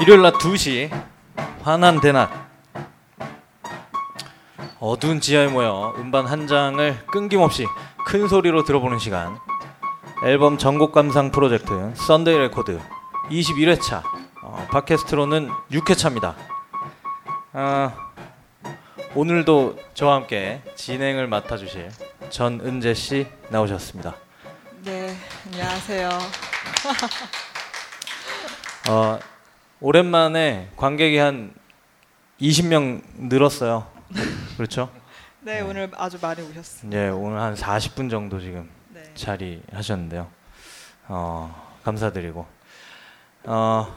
일요일 낮 2시 환한 대낮. 어두운 지하에 모여 음반 한 장을 끊김없이 큰 소리로 들어보는 시간. 앨범 전곡 감상 프로젝트 썬데이 레코드 21회차. 어, 팟캐스트로는 6회차입니다 아, 오늘도 저와 함께 진행을 맡아주실 전은재 씨 나오셨습니다 네, 안녕하세요. 어, 오랜만에 관객이 한 20명 늘었어요. 그렇죠? 네, 오늘 아주 많이 오셨습니다. 예, 오늘 한 40분 정도 지금 네. 자리 하셨는데요. 어, 감사드리고 어,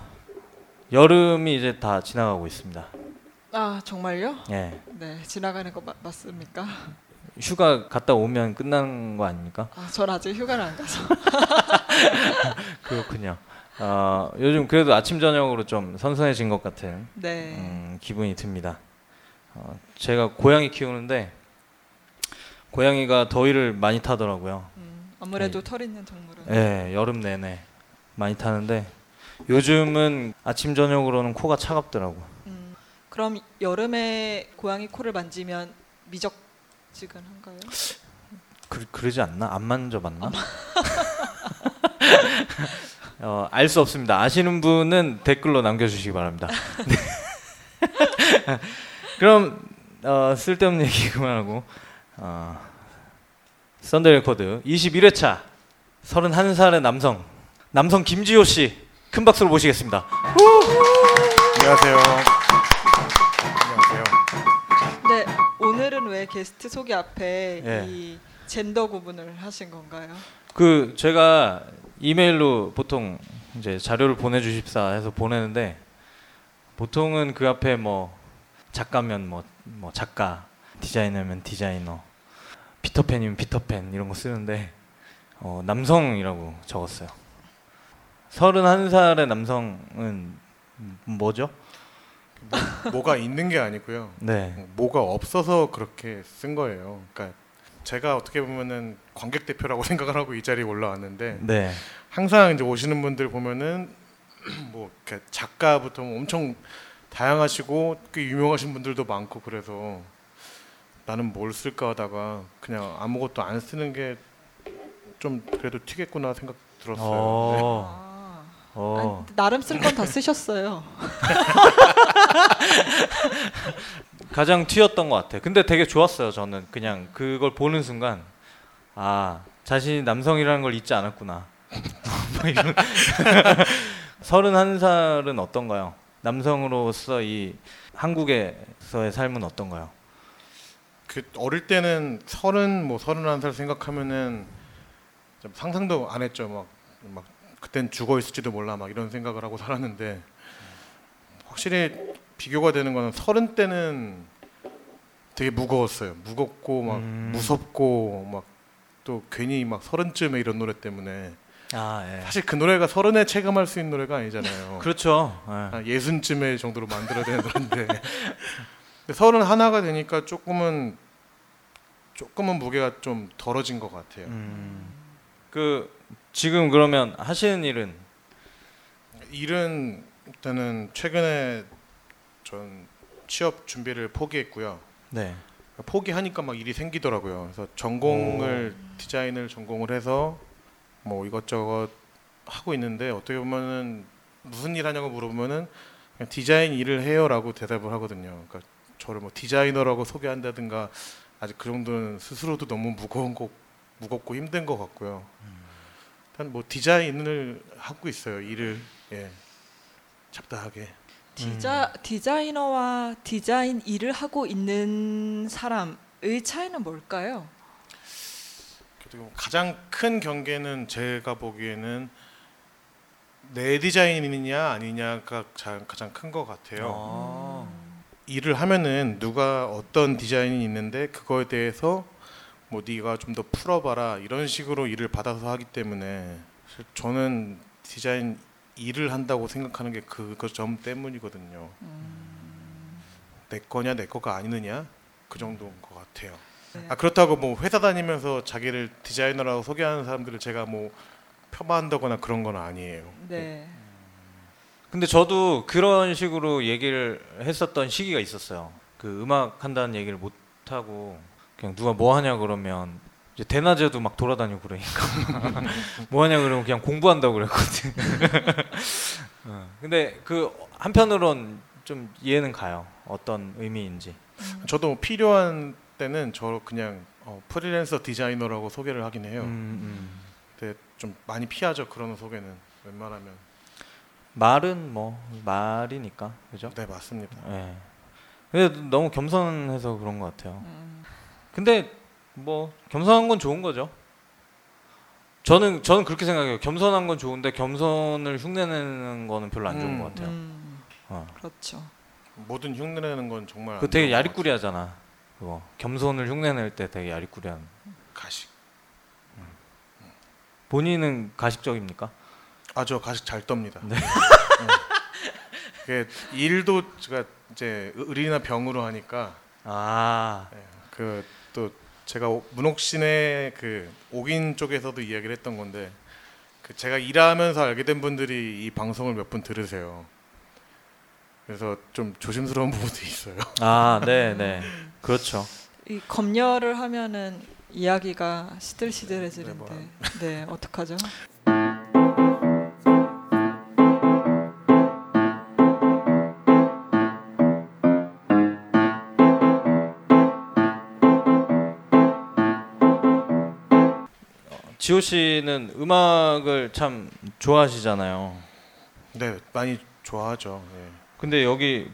여름이 이제 다 지나가고 있습니다. 아, 정말요? 예, 네, 지나가는 거 마- 맞습니까? 휴가 갔다 오면 끝난 거 아닙니까? 아, 전 아직 휴가를 안 가서. 그렇군요. 어, 요즘 그래도 아침 저녁으로 좀 선선해진 것 같은 네. 음, 기분이 듭니다. 어, 제가 고양이 키우는데 고양이가 더위를 많이 타더라고요. 음, 아무래도 네. 털 있는 동물은. 예, 여름 내내 많이 타는데 요즘은 아침 저녁으로는 코가 차갑더라고. 음, 그럼 여름에 고양이 코를 만지면 미적지근한가요? 그, 그러지 않나? 안 만져봤나? 어, 알 수 없습니다. 아시는 분은 댓글로 남겨주시기 바랍니다. 네. 그럼 어, 쓸데없는 얘기 그만하고 어, 썬데이 레코드 21회차 31살의 남성 남성 김지호 씨 큰 박수로 모시겠습니다. 안녕하세요. 왜 게스트 소개 앞에 예. 이 젠더 구분을 하신 건가요? 그 제가 이메일로 보통 이제 자료를 보내주십사 해서 보내는데 보통은 그 앞에 뭐 작가면 뭐, 뭐 작가 디자이너면 디자이너 피터팬이면 피터팬 이런 거 쓰는데 어, 남성이라고 적었어요. 31살의 남성은 뭐죠? 뭐 가 있는 게 아니고요. 네. 뭐가 없어서 그렇게 쓴 거예요. 그러니까 제가 어떻게 보면은 관객 대표라고 생각을 하고 이 자리에 올라왔는데 네. 항상 이제 오시는 분들 보면은 뭐 작가부터 뭐 엄청 다양하시고 꽤 유명하신 분들도 많고 그래서 나는 뭘 쓸까 하다가 그냥 아무것도 안 쓰는 게 좀 그래도 튀겠구나 생각 들었어요. 네. 어. 아, 어. 아니, 나름 쓸 건 다 쓰셨어요. 가장 튀었던 것 같아요. 근데 되게 좋았어요. 저는 그냥 그걸 보는 순간 아 자신이 남성이라는 걸 잊지 않았구나. 뭐 이런. 31살은 어떤가요? 남성으로서 이 한국에서의 삶은 어떤가요? 그 어릴 때는 서른 뭐 서른한 살 생각하면은 좀 상상도 안 했죠. 막, 막 그땐 죽어 있을지도 몰라 막 이런 생각을 하고 살았는데 확실히 비교가 되는 거는 서른 때는 되게 무거웠어요. 무겁고 막 음. 무섭고 막 또 괜히 막 서른쯤에 이런 노래 때문에 아 예. 사실 그 노래가 서른에 체감할 수 있는 노래가 아니잖아요. 그렇죠. 예. 한 예순쯤에 정도로 만들어야 되는 노래인데 서른 하나가 되니까 조금은 조금은 무게가 좀 덜어진 것 같아요. 음. 그 지금 그러면 하시는 일은 일은 일단은 최근에 전 취업 준비를 포기했고요. 네. 포기하니까 막 일이 생기더라고요. 그래서 전공을 디자인을 전공을 해서 뭐 이것저것 하고 있는데 어떻게 보면은 무슨 일 하냐고 물어보면은 디자인 일을 해요라고 대답을 하거든요. 그러니까 저를 뭐 디자이너라고 소개한다든가 아직 그 정도는 스스로도 너무 무거운 거 무겁고 힘든 것 같고요. 일단 뭐 디자인을 하고 있어요. 일을 예 잡다하게. 디자, 디자이너와 디자인 일을 하고 있는 사람의 차이는 뭘까요? 보면 가장 큰 경계는 제가 보기에는 내 디자인이냐 아니냐가 자- 가장 큰 것 같아요. 아. 일을 하면은 누가 어떤 디자인이 있는데 그거에 대해서 뭐 네가 좀 더 풀어봐라 이런 식으로 일을 받아서 하기 때문에 저는 디자인 일을 한다고 생각하는 게 그점 때문이거든요. 내 거냐 내 거가 아니느냐 그 정도인 것 같아요. 네. 아 그렇다고 뭐 회사 다니면서 자기를 디자이너라고 소개하는 사람들을 제가 뭐 폄하한다거나 그런 건 아니에요. 네. 근데 저도 그런 식으로 얘기를 했었던 시기가 있었어요. 그 음악 한다는 얘기를 못 하고 그냥 누가 뭐 하냐 그러면 이제 대낮에도 막 돌아다니고 그러니까 뭐 하냐 그러면 그냥 공부한다고 그랬거든. 어, 근데 그 한편으론 좀 이해는 가요. 어떤 의미인지. 저도 뭐 필요한 때는 저 그냥 어, 프리랜서 디자이너라고 소개를 하긴 해요. 음, 음. 근데 좀 많이 피하죠 그런 소개는 웬만하면. 말은 뭐 말이니까 그죠? 네 맞습니다. 예. 근데 너무 겸손해서 그런 것 같아요. 음, 근데 뭐 겸손한 건 좋은 거죠. 저는 저는 그렇게 생각해요. 겸손한 건 좋은데 겸손을 흉내내는 거는 별로 안 좋은 음. 것 같아요. 음, 어. 그렇죠. 모든 흉내내는 건 정말 그안 되게 야리꾸리하잖아. 그거 겸손을 흉내낼 때 되게 야리꾸리한. 가식. 본인은 가식적입니까? 아 저 가식 잘 떱니다. 네. 네. 일도 제가 이제 의리나 병으로 하니까 아, 그 또 제가 오- 문옥신의 그 옥인 쪽에서도 이야기를 했던 건데 그 제가 일하면서 알게 된 분들이 이 방송을 몇 분 들으세요. 그래서 좀 조심스러운 부분도 있어요. 아, 네, 네, 그렇죠. 이 검열을 하면은 이야기가 네, 시들시들해지는데 뭐. 네 어떡하죠? 지호 씨는 음악을 참 좋아하시잖아요. 네, 많이 좋아하죠. 예. 근데 여기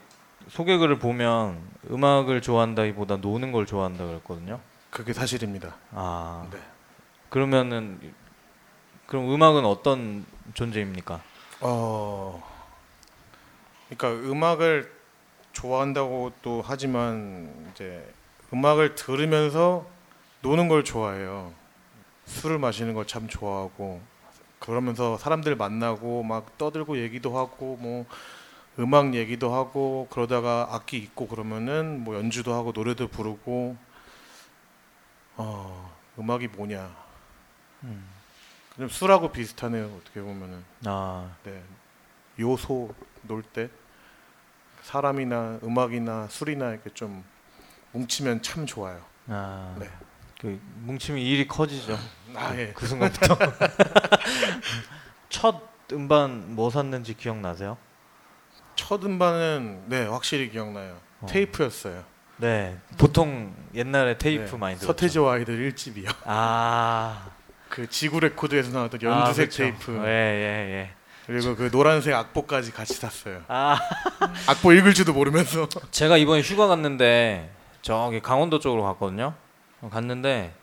소개글을 보면 음악을 좋아한다기보다 노는 걸 좋아한다 그랬거든요. 그게 사실입니다. 아, 네. 그러면은 그럼 음악은 어떤 존재입니까? 어, 그러니까 음악을 좋아한다고 또 하지만 이제 음악을 들으면서 노는 걸 좋아해요. 술을 마시는 걸 참 좋아하고 그러면서 사람들 만나고 막 떠들고 얘기도 하고 뭐 음악 얘기도 하고 그러다가 악기 있고 그러면은 뭐 연주도 하고 노래도 부르고 어 음악이 뭐냐 음. 그냥 술하고 비슷하네요 어떻게 보면은 아, 네. 요소 놀 때 사람이나 음악이나 술이나 이렇게 좀 뭉치면 참 좋아요. 아, 네. 그 뭉치면 일이 커지죠. 아 예. 그 순간부터 첫 음반 뭐 샀는지 기억나세요? 첫 음반은 네 확실히 기억나요. 어. 테이프였어요. 네, 보통 옛날에 테이프 네. 많이 들었죠. 서태지와 아이들 1집이요. 아, 그 지구 레코드에서 나왔던 아, 연두색 그렇죠. 테이프 예, 예, 예. 그리고 그 노란색 악보까지 같이 샀어요. 아, 악보 읽을 줄도 모르면서 제가 이번에 휴가 갔는데 저기 강원도 쪽으로 갔거든요. 어, 갔는데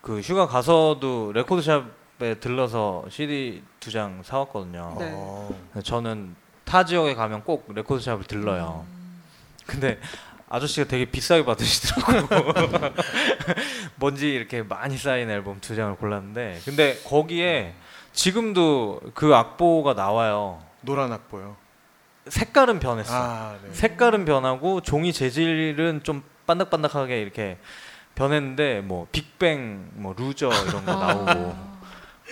그 휴가 가서도 레코드샵에 들러서 CD 두 장 사왔거든요. 네. 어, 저는 타 지역에 가면 꼭 레코드샵을 들러요. 근데 아저씨가 되게 비싸게 받으시더라고. 뭔지 이렇게 많이 쌓인 앨범 두 장을 골랐는데, 근데 거기에 지금도 그 악보가 나와요. 노란 악보요. 색깔은 변했어. 아 네. 색깔은 변하고 종이 재질은 좀 반짝반짝하게 이렇게 변했는데 뭐 빅뱅, 뭐 루저 이런 거 나오고,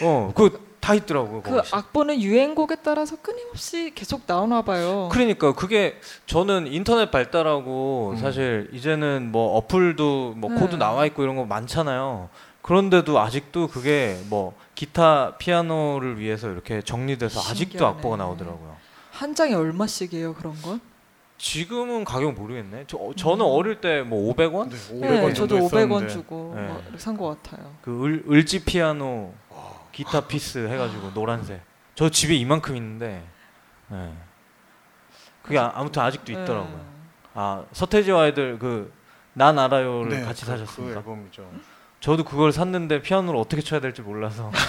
어, 그 다 있더라고요. 그 거기. 악보는 유행곡에 따라서 끊임없이 계속 나오나 봐요. 그러니까 그게 저는 인터넷 발달하고 음. 사실 이제는 뭐 어플도 뭐 네. 코드 나와 있고 이런 거 많잖아요. 그런데도 아직도 그게 뭐 기타, 피아노를 위해서 이렇게 정리돼서 아직도 신기하네. 악보가 나오더라고요. 한 장에 얼마씩이에요 그런 건? 지금은 가격 모르겠네. 저 저는 음. 어릴 때 뭐 500원? 네, 500원 네, 정도 저도 500원 했었는데. 주고 네. 산것 같아요. 그 을, 을지 피아노 기타 피스 해가지고 노란색. 저 집에 이만큼 있는데. 네. 그게 아, 아무튼 아직도 있더라고요. 네. 아 서태지와 아이들 그 난 알아요를 네, 같이 그- 사셨습니까? 그 앨범이죠. 저도 그걸 샀는데 피아노를 어떻게 쳐야 될지 몰라서.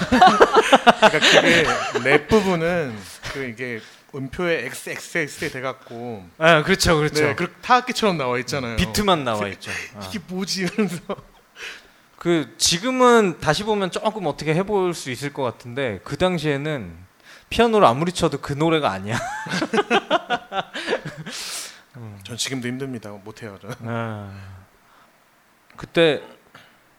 그러니까 그게 랩 부분은 그 이게 음표에 XXX에 돼갖고 아 그렇죠, 그렇죠. 네, 그 타악기처럼 나와 있잖아요. 비트만 나와 있죠. 아. 이게 뭐지 이러면서 그 지금은 다시 보면 조금 어떻게 해볼 수 있을 것 같은데 그 당시에는 피아노를 아무리 쳐도 그 노래가 아니야. 음. 전 지금도 힘듭니다. 못해요. 저는. 아. 그때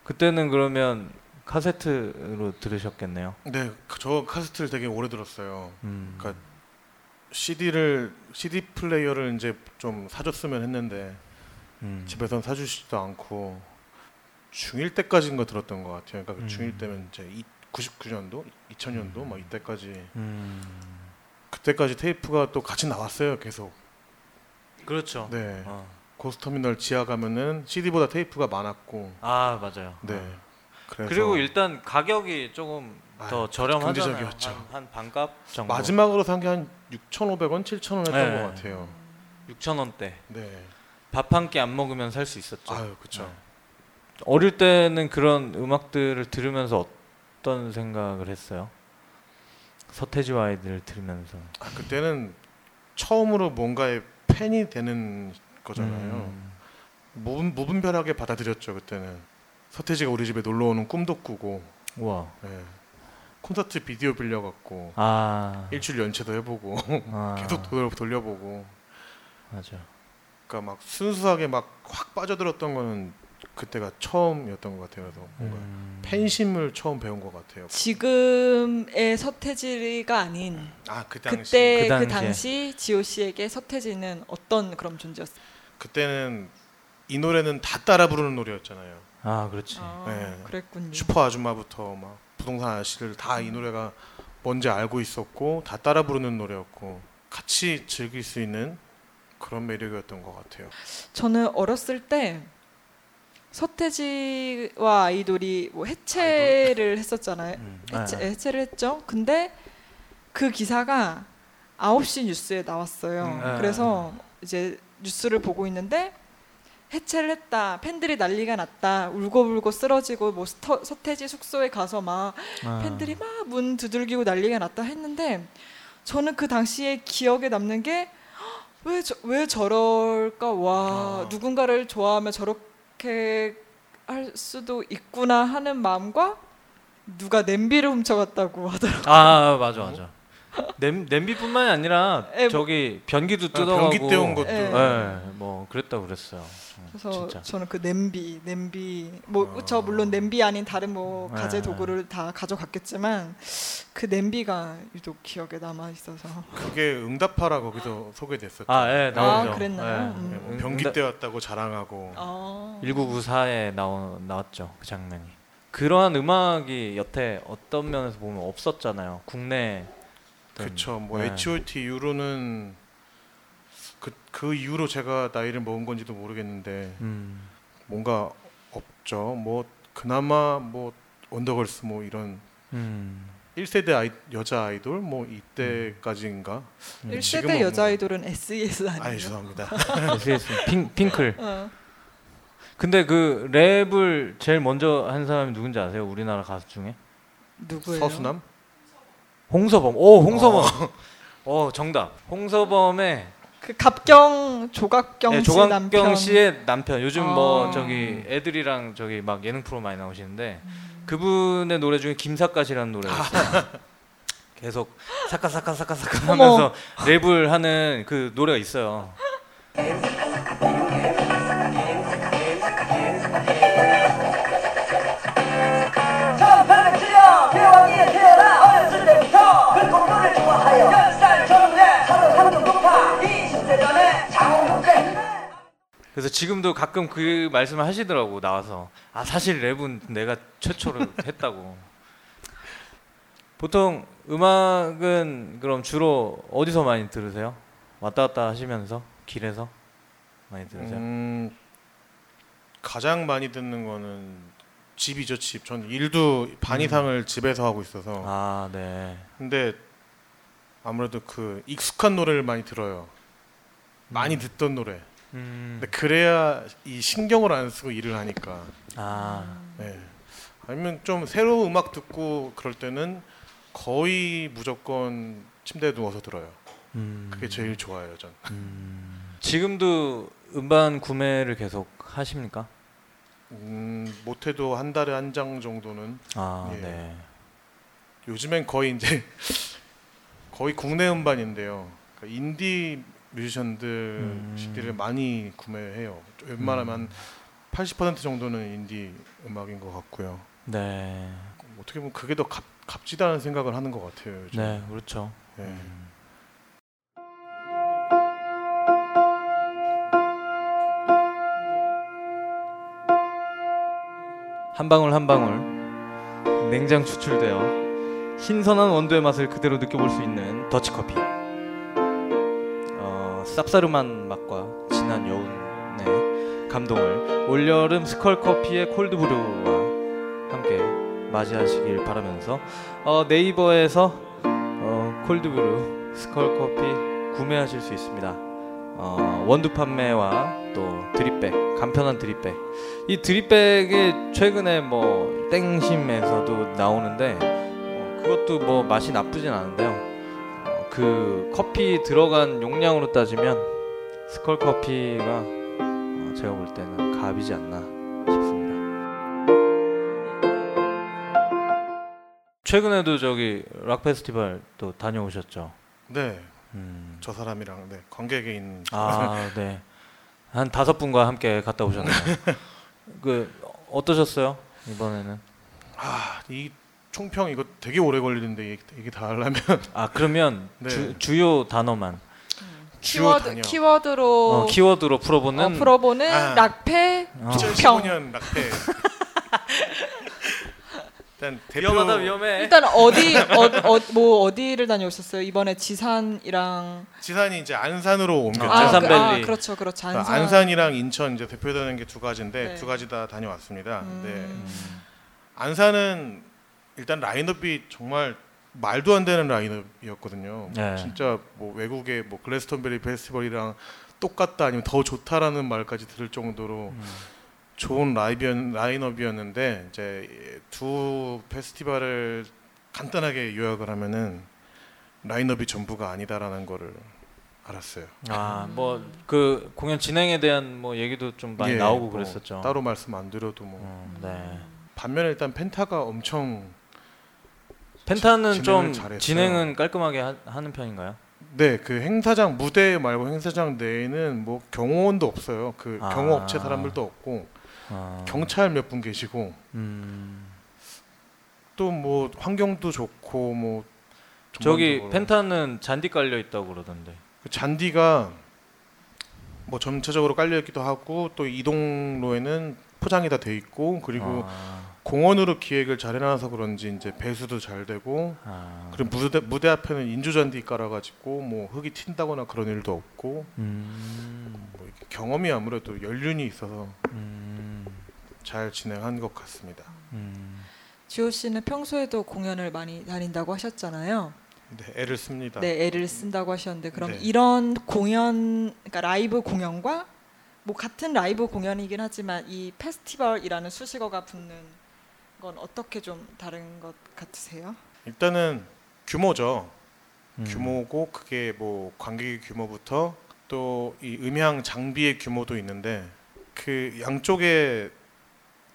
그때는 그러면 카세트로 들으셨겠네요. 네, 그저 카세트를 되게 오래 들었어요. 음. 그러니까 CD를 CD 플레이어를 이제 좀 사줬으면 했는데 음. 집에선 사주시지도 않고 중1 때까지인가 들었던 것 같아요. 그러니까 음. 중1 때면 이제 99년도, 2000년도 막 이때까지 음. 그때까지 테이프가 또 같이 나왔어요. 계속. 그렇죠. 네. 어. 고스터미널 지하 가면은 CD보다 테이프가 많았고. 아 맞아요. 네. 어. 그래서 그리고 일단 가격이 조금 더 아유, 저렴하잖아요. 경제적이었죠. 한, 한 반값 정도. 마지막으로 산 게 한 6,500원, 7,000원 했던 네. 것 같아요. 6천 원대. 네. 밥 한 끼 안 먹으면 살 수 있었죠. 아유, 그렇죠. 네. 어릴 때는 그런 음악들을 들으면서 어떤 생각을 했어요? 서태지와 아이들을 들으면서. 아, 그때는 처음으로 뭔가의 팬이 되는 거잖아요. 음. 무분, 무분별하게 받아들였죠 그때는. 서태지가 우리 집에 놀러 오는 꿈도 꾸고, 우와. 네. 콘서트 비디오 빌려갖고 아. 일주일 연체도 해보고 아. 계속 돌려, 돌려보고. 맞아. 그러니까 막 순수하게 막 확 빠져들었던 거는 그때가 처음이었던 것 같아요. 그래서 뭔가 음. 팬심을 처음 배운 것 같아요. 지금의 서태지가 아닌 아 그 당시 그때 그 그 당시에. 당시 지호 씨에게 서태지는 어떤 그런 존재였어요? 그때는 이 노래는 다 따라 부르는 노래였잖아요. 아 그렇지. 아, 네. 그랬군요. 슈퍼 아줌마부터 막 부동산 아저씨들 다 이 노래가 뭔지 알고 있었고 다 따라 부르는 노래였고 같이 즐길 수 있는 그런 매력이었던 것 같아요. 저는 어렸을 때 서태지와 아이돌이 뭐 해체를 했었잖아요. 음. 해체, 아, 해체를 했죠. 근데 그 기사가 9시 뉴스에 나왔어요. 음, 아. 그래서 이제 뉴스를 보고 있는데 해체를 했다. 팬들이 난리가 났다. 울고불고 쓰러지고 뭐 스터, 서태지 숙소에 가서 막 아. 팬들이 막 문 두들기고 난리가 났다 했는데 저는 그 당시에 기억에 남는 게 왜 왜 저럴까 와 아. 누군가를 좋아하면 저렇게 할 수도 있구나 하는 마음과 누가 냄비를 훔쳐갔다고 하더라고요. 아 맞아 맞아. 냄 냄비뿐만이 아니라 에, 뭐- 저기 변기도 아, 뜯어가고. 변기 때운 것도 예. 네, 뭐 그랬다 고 그랬어요. 어, 그래서 진짜. 저는 그 냄비, 냄비 뭐 아. 저 물론 냄비 아닌 다른 뭐 네. 가재 도구를 다 가져갔겠지만 그 냄비가 유독 기억에 남아 있어서 그게 응답하라 거기서 소개됐었죠. 아, 예, 나오죠. 아, 그랬나요? 예. 음. 네, 뭐 응, 변기 때였다고 자랑하고 아. 1994에 나오, 나왔죠 그 장면이 그러한 음악이 여태 어떤 면에서 보면 없었잖아요 국내 어떤- 그쵸. 뭐 네. H.O.T 이후로는 그, 그 이후로 제가 나이를 먹은 건지도 모르겠는데 음, 뭔가 없죠. 뭐 그나마 뭐 원더걸스 뭐 이런 음, 1세대 아이, 여자 아이돌 뭐 이때까지인가? 음. 1세대 지금은 여자 뭐- 아이돌은 SES 아니에요? 아니 죄송합니다. SBS 핑, 핑클 어. 근데 그 랩을 제일 먼저 한 사람이 누군지 아세요 우리나라 가수 중에 누구예요? 서수남? 홍서범 오 홍서범 어 정답 홍서범의 그 갑경 조각경 네, 씨 조광경 남편. 씨의 남편 요즘 뭐 아. 저기 애들이랑 저기 막 예능 프로 많이 나오시는데 음. 그분의 노래 중에 김사까시라는 노래가 있어요. 계속 사카 사카 사카 사카 어머. 하면서 랩을 하는 그 노래가 있어요. 그래서 지금도 가끔 그 말씀을 하시더라고 나와서 아 사실 랩은 내가 최초로 했다고. 보통 음악은 그럼 주로 어디서 많이 들으세요? 왔다 갔다 하시면서 길에서 많이 들으세요? 음, 가장 많이 듣는 거는 집이죠 집. 전 일도 반 이상을 집에서 하고 있어서. 아 네. 근데 아무래도 그 익숙한 노래를 많이 들어요. 많이 듣던 노래. 음. 근데 그래야 이 신경을 안 쓰고 일을 하니까. 아 네. 아니면 좀 새로운 음악 듣고 그럴 때는 거의 무조건 침대에 누워서 들어요. 음. 그게 제일 좋아요, 전. 음. 지금도 음반 구매를 계속 하십니까? 음, 못해도 한 달에 한 장 정도는 아 예. 네. 요즘엔 거의 이제 거의 국내 음반인데요. 그러니까 인디 뮤지션들 음. CD를 많이 구매해요. 웬만하면 80% 정도는 인디 음악인 것 같고요. 네. 어떻게 보면 그게 더 값, 값지다는 생각을 하는 것 같아요. 요즘. 네, 그렇죠. 네. 한 방울 한 방울 냉장 추출되어 신선한 원두의 맛을 그대로 느껴볼 수 있는 더치커피 어, 쌉싸름한 맛과 진한 여운의 감동을 올여름 스컬커피의 콜드브루와 함께 맞이하시길 바라면서 어, 네이버에서 어, 콜드브루 스컬커피 구매하실 수 있습니다 어, 원두 판매와 또 드립백 간편한 드립백 이 드립백이 최근에 뭐 땡심에서도 나오는데 어, 그것도 뭐 맛이 나쁘진 않은데요. 어, 그 커피 들어간 용량으로 따지면 스컬 커피가 어, 제가 볼 때는 갑이지 않나 싶습니다. 최근에도 저기 락 페스티벌 또 다녀오셨죠? 네, 음. 저 사람이랑 네, 관객인 아, 네. 한 다섯 분과 함께 갔다 오셨네요. 그 어떠셨어요 이번에는? 아, 이 총평 이거 되게 오래 걸리는데 이게, 이게 다 하려면 아 그러면 네. 주, 주요 단어만 키워드 단어. 키워드로 어, 키워드로 풀어보는 어, 풀어보는 아. 락페 어. 총평. 2015년 낙태. 일단 대표 위험하다 위험해. 일단 어디 어, 어, 뭐 어디를 다녀오셨어요? 이번에 지산이랑 지산이 이제 안산으로 옮겼죠. 아, 안산밸리. 그, 아, 그렇죠, 그렇죠. 그러니까 안산. 안산 이랑 인천 이제 대표 되는 게 두 가지인데 네. 두 가지 다 다녀왔습니다. 음. 네. 안산은 일단 라인업이 정말 말도 안 되는 라인업이었거든요. 네. 진짜 뭐 외국의 뭐 글래스톤베리 페스티벌이랑 똑같다 아니면 더 좋다라는 말까지 들을 정도로 음. 좋은 라이브 라인업이었는데 이제 두 페스티벌을 간단하게 요약을 하면은 라인업이 전부가 아니다라는 거를 알았어요. 아 뭐 그 공연 진행에 대한 뭐 얘기도 좀 많이 예, 나오고 뭐 그랬었죠. 따로 말씀 안 드려도 뭐 음, 네. 반면에 일단 펜타가 엄청 펜타는 지- 좀 잘했어요. 진행은 깔끔하게 하, 하는 편인가요? 네 그 행사장 무대 말고 행사장 내에는 뭐 경호원도 없어요. 그 아. 경호 업체 사람들도 없고 아, 경찰 몇 분 계시고 음, 또뭐 환경도 좋고 뭐 저기 펜타는 잔디 깔려 있다고 그러던데. 그 잔디가 뭐 전체적으로 깔려 있기도 하고 또 이동로에는 포장이 다 돼 있고 그리고 아, 공원으로 기획을 잘 해놔서 그런지 이제 배수도 잘 되고 아, 그리고 무대 무대 앞에는 인조 잔디 깔아가지고 뭐 흙이 튄다거나 그런 일도 없고 음, 뭐 이렇게 경험이 아무래도 연륜이 있어서 음, 잘 진행한 것 같습니다. 음. 지호 씨는 평소에도 공연을 많이 다닌다고 하셨잖아요. 네, 애를 씁니다. 네, 애를 쓴다고 하셨는데 그럼 네. 이런 공연, 그러니까 라이브 공연과 뭐 같은 라이브 공연이긴 하지만 이 페스티벌이라는 수식어가 붙는 건 어떻게 좀 다른 것 같으세요? 일단은 규모죠. 음. 규모고 그게 뭐 관객의 규모부터 또 이 음향 장비의 규모도 있는데 그 양쪽에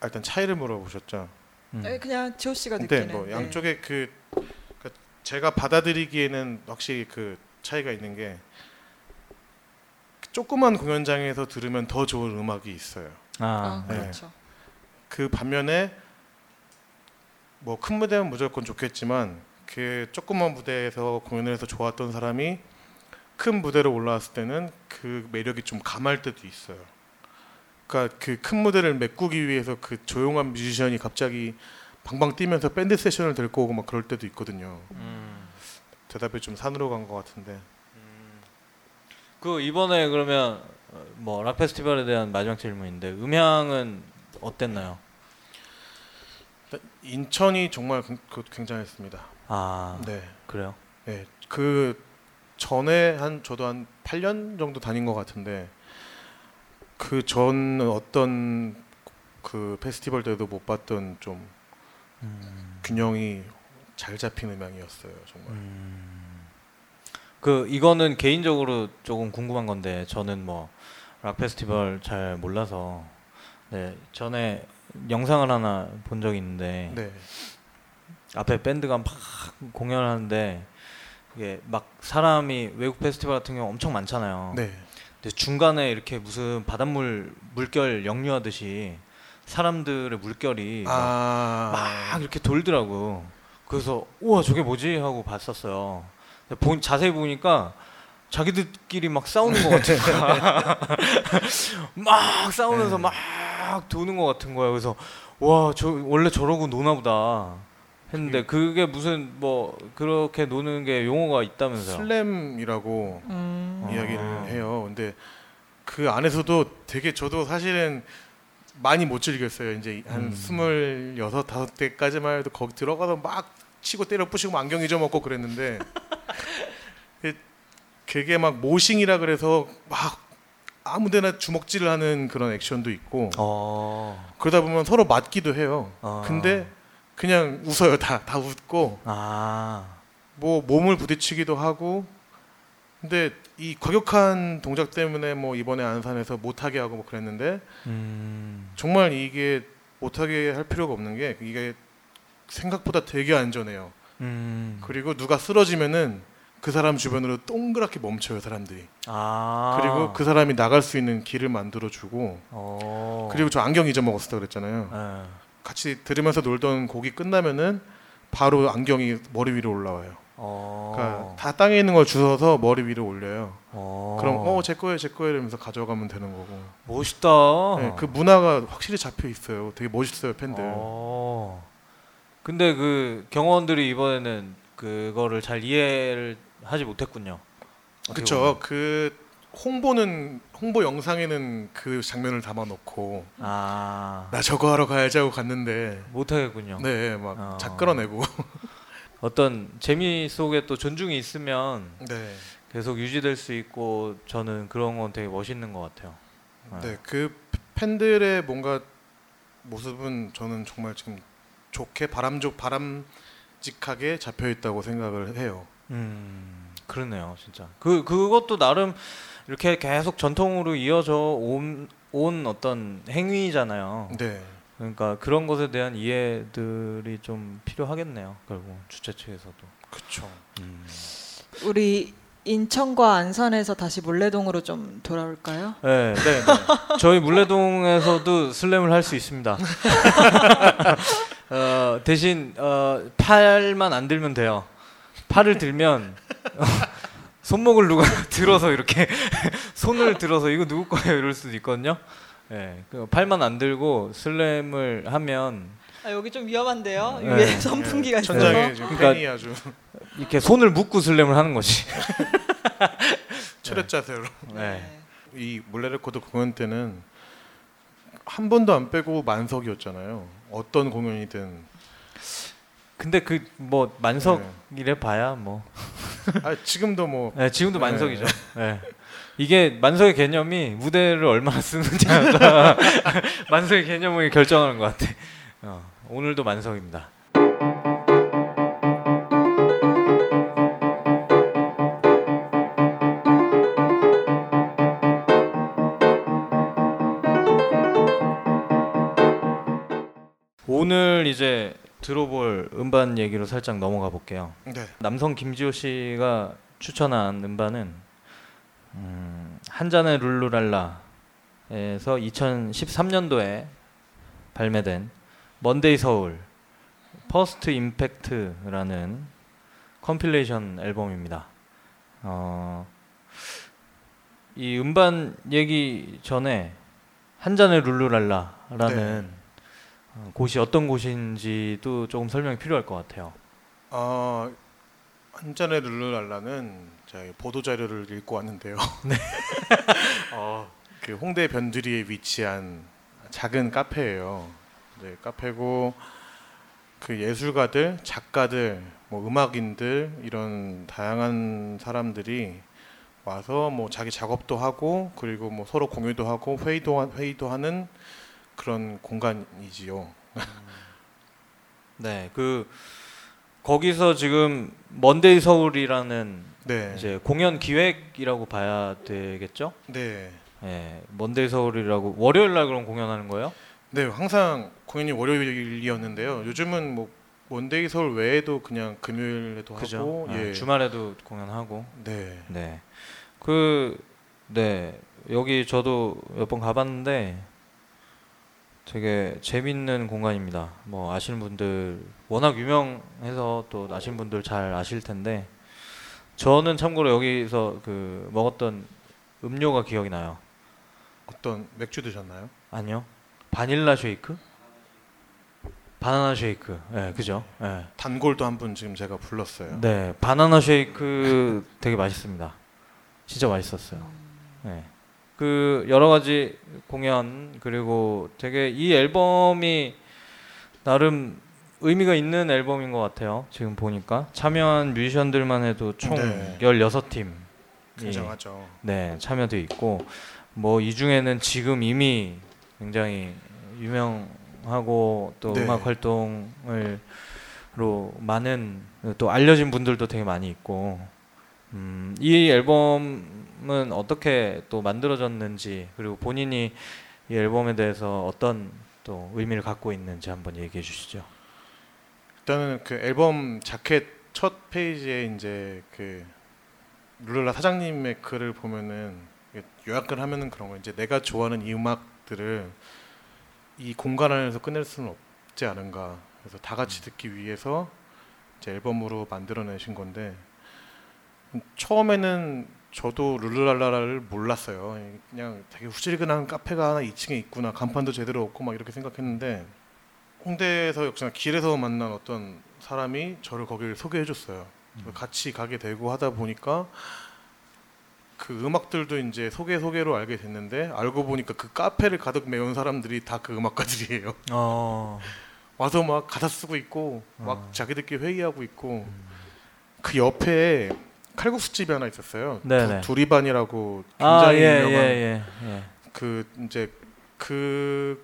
일단 차이를 물어보셨죠. 음. 네, 그냥 지호 씨가 근데 느끼는. 뭐 네. 양쪽에 그 그러니까 제가 받아들이기에는 확실히 그 차이가 있는 게 조그만 공연장에서 들으면 더 좋은 음악이 있어요. 아, 아, 네. 그렇죠. 그 반면에 뭐 큰 무대면 무조건 좋겠지만 그 조그만 무대에서 공연을 해서 좋았던 사람이 큰 무대로 올라왔을 때는 그 매력이 좀 감할 때도 있어요. 그러니까 그 큰 무대를 메꾸기 위해서 그 조용한 뮤지션이 갑자기 방방 뛰면서 밴드 세션을 들고 오고 막 그럴 때도 있거든요. 음. 대답이 좀 산으로 간 것 같은데 그 이번에 그러면 어, 뭐락 페스티벌에 대한 마지막 질문인데 음향은 어땠나요? 인천이 정말 그- 그 굉장했습니다. 아 네. 그래요? 네, 그 전에 한 저도 한 8년 정도 다닌 것 같은데 그 전 어떤 그 페스티벌 때도 못 봤던 좀 음. 균형이 잘 잡힌 음향이었어요 정말. 음. 그 이거는 개인적으로 조금 궁금한 건데 저는 뭐 락 페스티벌 잘 몰라서 네 전에 영상을 하나 본 적이 있는데 네, 앞에 밴드가 막 공연하는데 이게 막 사람이 외국 페스티벌 같은 경우 엄청 많잖아요. 네. 근데 중간에 이렇게 무슨 바닷물 물결 역류하듯이 사람들의 물결이 막 아. 막 이렇게 돌더라고. 그래서 우와 저게 뭐지 하고 봤었어요. 보, 자세히 보니까 자기들끼리 막 싸우는 것 같은 거야. 막 싸우면서 막 도는 것 같은 거야. 그래서 와 저 원래 저러고 노나 보다 했는데 그게 무슨 뭐 그렇게 노는 게 용어가 있다면서요. 슬램이라고 음. 어. 이야기를 해요. 근데 그 안에서도 되게 저도 사실은 많이 못 즐겼어요. 이제 한 음. 스물여섯 다섯 때까지만 해도 거기 들어가서 막 치고 때려 부시고 막 안경 잊어먹고 그랬는데 그- 그게 막 모싱이라 그래서 막 아무데나 주먹질을 하는 그런 액션도 있고 어. 그러다 보면 서로 맞기도 해요. 어. 근데 그냥 웃어요. 다 다 웃고 아. 뭐 몸을 부딪히기도 하고 근데 이 과격한 동작 때문에 뭐 이번에 안산에서 못하게 하고 뭐 그랬는데 음. 정말 이게 못하게 할 필요가 없는 게 이게 생각보다 되게 안전해요. 음. 그리고 누가 쓰러지면은 그 사람 주변으로 동그랗게 멈춰요 사람들이. 아. 그리고 그 사람이 나갈 수 있는 길을 만들어 주고 어. 그리고 저 안경 잊어먹었다 그랬잖아요. 예. 같이 들으면서 놀던 곡이 끝나면은 바로 안경이 머리 위로 올라와요. 어. 그러니까 다 땅에 있는 걸 주워서 머리 위로 올려요. 어. 그럼 어제 거예요 제 거예요 이러면서 가져가면 되는 거고 멋있다. 네, 그 문화가 확실히 잡혀 있어요 되게 멋있어요 팬들 어. 근데 그 경호원들이 이번에는 그거를 잘 이해를 하지 못했군요. 보면. 그 홍보는 홍보 영상에는 그 장면을 담아놓고 아. 나 저거 하러 가야지 하고 갔는데 못하겠군요. 네막 어. 작 끌어내고 어떤 재미 속에 또 존중이 있으면 네. 계속 유지될 수 있고 저는 그런 건 되게 멋있는 것 같아요. 네, 그 팬들의 뭔가 모습은 저는 정말 지금 좋게 바람족 바람직하게 잡혀 있다고 생각을 해요. 음, 그러네요, 진짜. 그 그것도 나름 이렇게 계속 전통으로 이어져 온, 온 어떤 행위잖아요. 네, 그러니까 그런 것에 대한 이해들이 좀 필요하겠네요. 결국 주최 측에서도. 그쵸. 음. 우리 인천과 안산에서 다시 몰래동으로 좀 돌아올까요? 네, 네, 네. 저희 물레동에서도 슬램을 할 수 있습니다. 어, 대신 어, 팔만 안 들면 돼요. 팔을 들면 어, 손목을 누가 들어서 이렇게 손을 들어서 이거 누구 거예요 이럴 수도 있거든요. 네, 그 팔만 안 들고 슬램을 하면 아, 여기 좀 위험한데요. 네. 위에 선풍기가 있어서. 천장에 지금 그러니까- 팬이 아주 이렇게 손을 묶고 슬램을 하는 거지. 철회 자세로. 네. 이 몰래레코드 공연 때는 한 번도 안 빼고 만석이었잖아요. 어떤 공연이든. 근데 그 뭐 만석이래 봐야 뭐. 아, 지금도 뭐 네, 지금도 네. 만석이죠. 네. 이게 만석의 개념이 무대를 얼마나 쓰느냐가 만석의 개념을 결정하는 것 같아. 어, 오늘도 만석입니다. 오늘 이제 들어볼 음반 얘기로 살짝 넘어가 볼게요. 네. 남성 김지호 씨가 추천한 음반은 음, 한 잔의 룰루랄라에서 2013년도에 발매된 먼데이 서울 First Impact라는 컴필레이션 앨범입니다. 어, 이 음반 얘기 전에 한 잔의 룰루랄라라는 어, 곳이 어떤 곳인지도 조금 설명이 필요할 것 같아요. 어, 한 잔의 룰루랄라는 제가 보도 자료를 읽고 왔는데요. 어, 그 홍대 변두리에 위치한 작은 카페예요. 네, 카페고 그 예술가들, 작가들, 뭐 음악인들 이런 다양한 사람들이 와서 뭐 자기 작업도 하고 그리고 뭐 서로 공유도 하고 회의도 하- 회의도 하는 그런 공간이지요. 네, 그 거기서 지금 먼데이 서울이라는 네. 이제 공연 기획이라고 봐야 되겠죠? 네. 예, 먼데이 서울이라고 월요일 날 그럼 공연하는 거예요? 네, 항상 공연이 월요일이었는데요. 요즘은 뭐 먼데이 서울 외에도 그냥 금요일에도 그죠? 하고 네, 예. 주말에도 공연하고. 네. 네. 그, 네. 여기 저도 몇 번 가봤는데 되게 재밌는 공간입니다. 뭐 아시는 분들 워낙 유명해서 또 아시는 분들 잘 아실 텐데 저는 참고로 여기서 그 먹었던 음료가 기억이 나요. 어떤 맥주 드셨나요? 아니요. 바닐라 쉐이크? 바나나 쉐이크. 네, 그죠? 네. 단골도 한 분 지금 제가 불렀어요. 네, 바나나 쉐이크 되게 맛있습니다. 진짜 맛있었어요. 네. 그 여러 가지 공연 그리고 되게 이 앨범이 나름 의미가 있는 앨범인 것 같아요. 지금 보니까 참여한 뮤지션들만 해도 총 네. 16팀. 굉장하죠. 네, 참여돼 있고 뭐 이 중에는 지금 이미 굉장히 유명하고 또 네. 음악 활동을 로 많은 또 알려진 분들도 되게 많이 있고 음, 이 앨범은 어떻게 또 만들어졌는지 그리고 본인이 이 앨범에 대해서 어떤 또 의미를 갖고 있는지 한번 얘기해 주시죠. 일단은 그 앨범 자켓 첫 페이지에 이제 그 룰라 사장님의 글을 보면은 요약을 하면은 그런 거 이제 내가 좋아하는 이 음악들을 이 공간 안에서 끝낼 수는 없지 않은가. 그래서 다 같이 듣기 위해서 이제 앨범으로 만들어내신 건데 처음에는 저도 룰루랄라를 몰랐어요. 그냥 되게 후질근한 카페가 하나 2층에 있구나. 간판도 제대로 없고 막 이렇게 생각했는데 홍대에서 역시나 길에서 만난 어떤 사람이 저를 거기를 소개해 줬어요. 그래서 같이 가게 되고 하다 보니까 그 음악들도 이제 소개 소개로 알게 됐는데 알고 보니까 그 카페를 가득 메운 사람들이 다 그 음악가들이에요. 어, 와서 막 가사 쓰고 있고 막 어. 자기들끼리 회의하고 있고 그 옆에 칼국수 집이 하나 있었어요. 네네. 두, 리반이라고 아, 굉장히 예, 유명한 예, 예, 예. 그 이제 그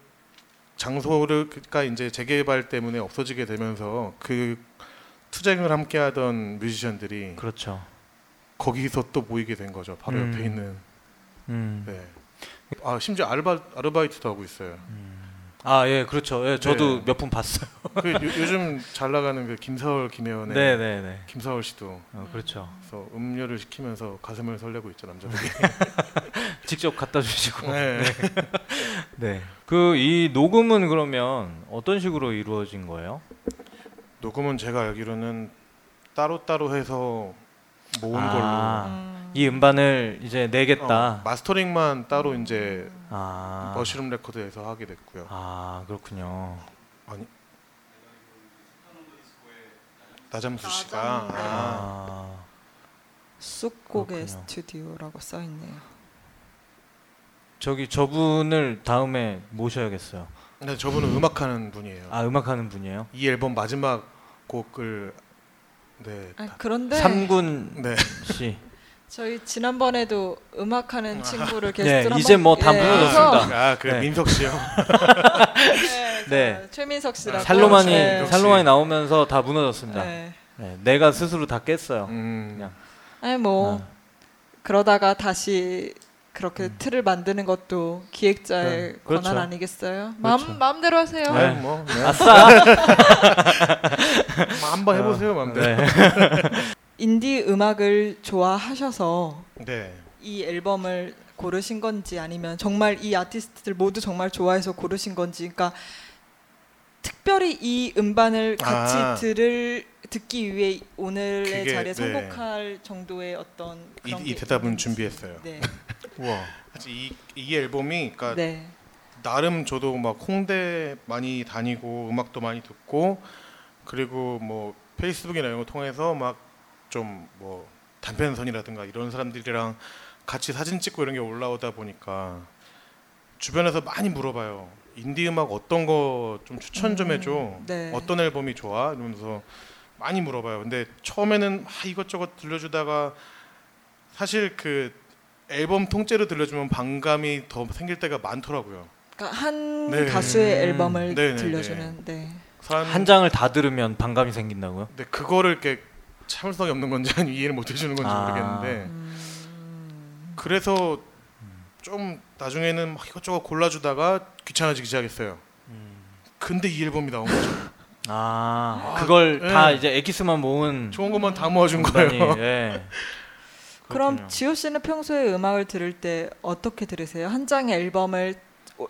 장소를 그러니까 이제 재개발 때문에 없어지게 되면서 그 투쟁을 함께하던 뮤지션들이 그렇죠. 거기서 또 모이게 된 거죠. 바로 음. 옆에 있는. 음. 네. 아 심지어 아르바 아르바이트도 하고 있어요. 아, 예, 그렇죠. 예, 저도 네. 몇분 봤어요. 그 요, 요즘 잘 나가는 그 김사월 김혜원의 네, 네, 네. 김사월 씨도 어, 그렇죠. 그래서 음료를 시키면서 가슴을 설레고 있죠 남자들이. 직접 갖다 주시고. 네. 네. 그 이 녹음은 그러면 어떤 식으로 이루어진 거예요? 녹음은 제가 알기로는 따로 따로 해서 모은 아, 음. 이 음반을 이제. 내겠다. 어, 마스터링만 따로 이제 아. 머시룸 레코드에서 하게 됐고요. 아, 그렇군요. 아니 나잠수 씨가 나잠, 네. 아, 아. 쑥고개. 스튜디오라고 써 있네요. 저기 저분을 다음에 모셔야겠어요. 근데 저분은 음 악하는 분이에요. 아, 음악하는 분이에요? 이 앨범 마지막 곡을 네, 아, 다- 그런데 삼군 네. 씨. 저희 지난번에도 음악하는 친구를 네, 게스트로 이제 한번- 뭐다 예, 무너졌습니다. 아, 그 네. 민석 씨요. 네, 네. 그 최민석 씨라고 살로만이 네. 역시. 살로만이 나오면서 다 무너졌습니다. 네. 네, 내가 스스로 다 깼어요. 음, 그냥. 아니 뭐 네. 그러다가 다시 그렇게 틀을 만드는 것도 기획자의 음. 네, 그렇죠. 권한 아니겠어요? 그렇죠. 마음 마음대로 하세요. 네. 뭐, 네. 아싸. 뭐 한번 해보세요, 마음대로. 네. 인디 음악을 좋아하셔서 네. 이 앨범을 고르신 건지 아니면 정말 이 아티스트들 모두 정말 좋아해서 고르신 건지 그러니까 특별히 이 음반을 같이 아. 들을 듣기 위해 오늘의 그게, 자리에 네. 선곡할 정도의 어떤 이, 이게 대답은. 준비했어요. 네. 우와. 사실 이, 이 앨범이 그러니까 네. 나름 저도 막 홍대 많이 다니고 음악도 많이 듣고 그리고 뭐 페이스북이나 이런 거 통해서 막 좀 뭐 단편선이라든가 이런 사람들이랑 같이 사진 찍고 이런 게 올라오다 보니까 주변에서 많이 물어봐요. 인디 음악 어떤 거 좀 추천 좀 해줘. 네. 어떤 앨범이 좋아? 이러면서 많이 물어봐요. 근데 처음에는 막 이것저것 들려주다가 사실 그 앨범 통째로 들려주면 반감이 더 생길 때가 많더라고요. 그러니까 한 네. 가수의 음. 앨범을 네, 네, 들려주는 네. 한 장을 다 들으면 반감이 생긴다고요? 근데 그거를 이렇게 참을성이 없는 건지 아니면 이해를 못 해주는 건지 아. 모르겠는데 음. 그래서 좀 나중에는 막 이것저것 골라주다가 귀찮아지기 시작했어요. 근데 이 앨범이 나온 거죠. 아 그걸 네. 다 이제 엑기스만 모은 좋은 것만 다 모아준 음반이, 거예요. 예. 그럼. 지호 씨는 평소에 음악을 들을 때 어떻게 들으세요? 한 장의 앨범을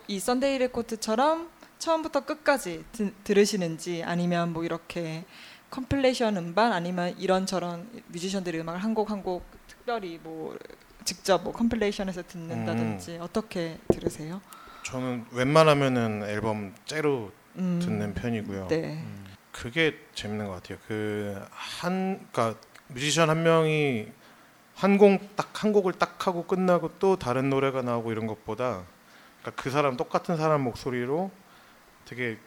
이 썬데이 레코드처럼 처음부터 끝까지 드, 들으시는지 아니면 뭐 이렇게 컴필레이션 음반 아니면 이런 저런 뮤지션들의 음악을 한 곡 한 곡 특별히 뭐 직접 뭐 컴필레이션에서 듣는다든지 어떻게 들으세요? 저는 웬만하면은 앨범 째로 음, 듣는 편이고요. 네. 그게 재밌는 것 같아요. 그한 그러니까 뮤지션 한 명이 한 곡 딱 한 곡을 딱 하고 끝나고 또 다른 노래가 나오고 이런 것보다 그러니까 그 사람 똑같은 사람 목소리로 되게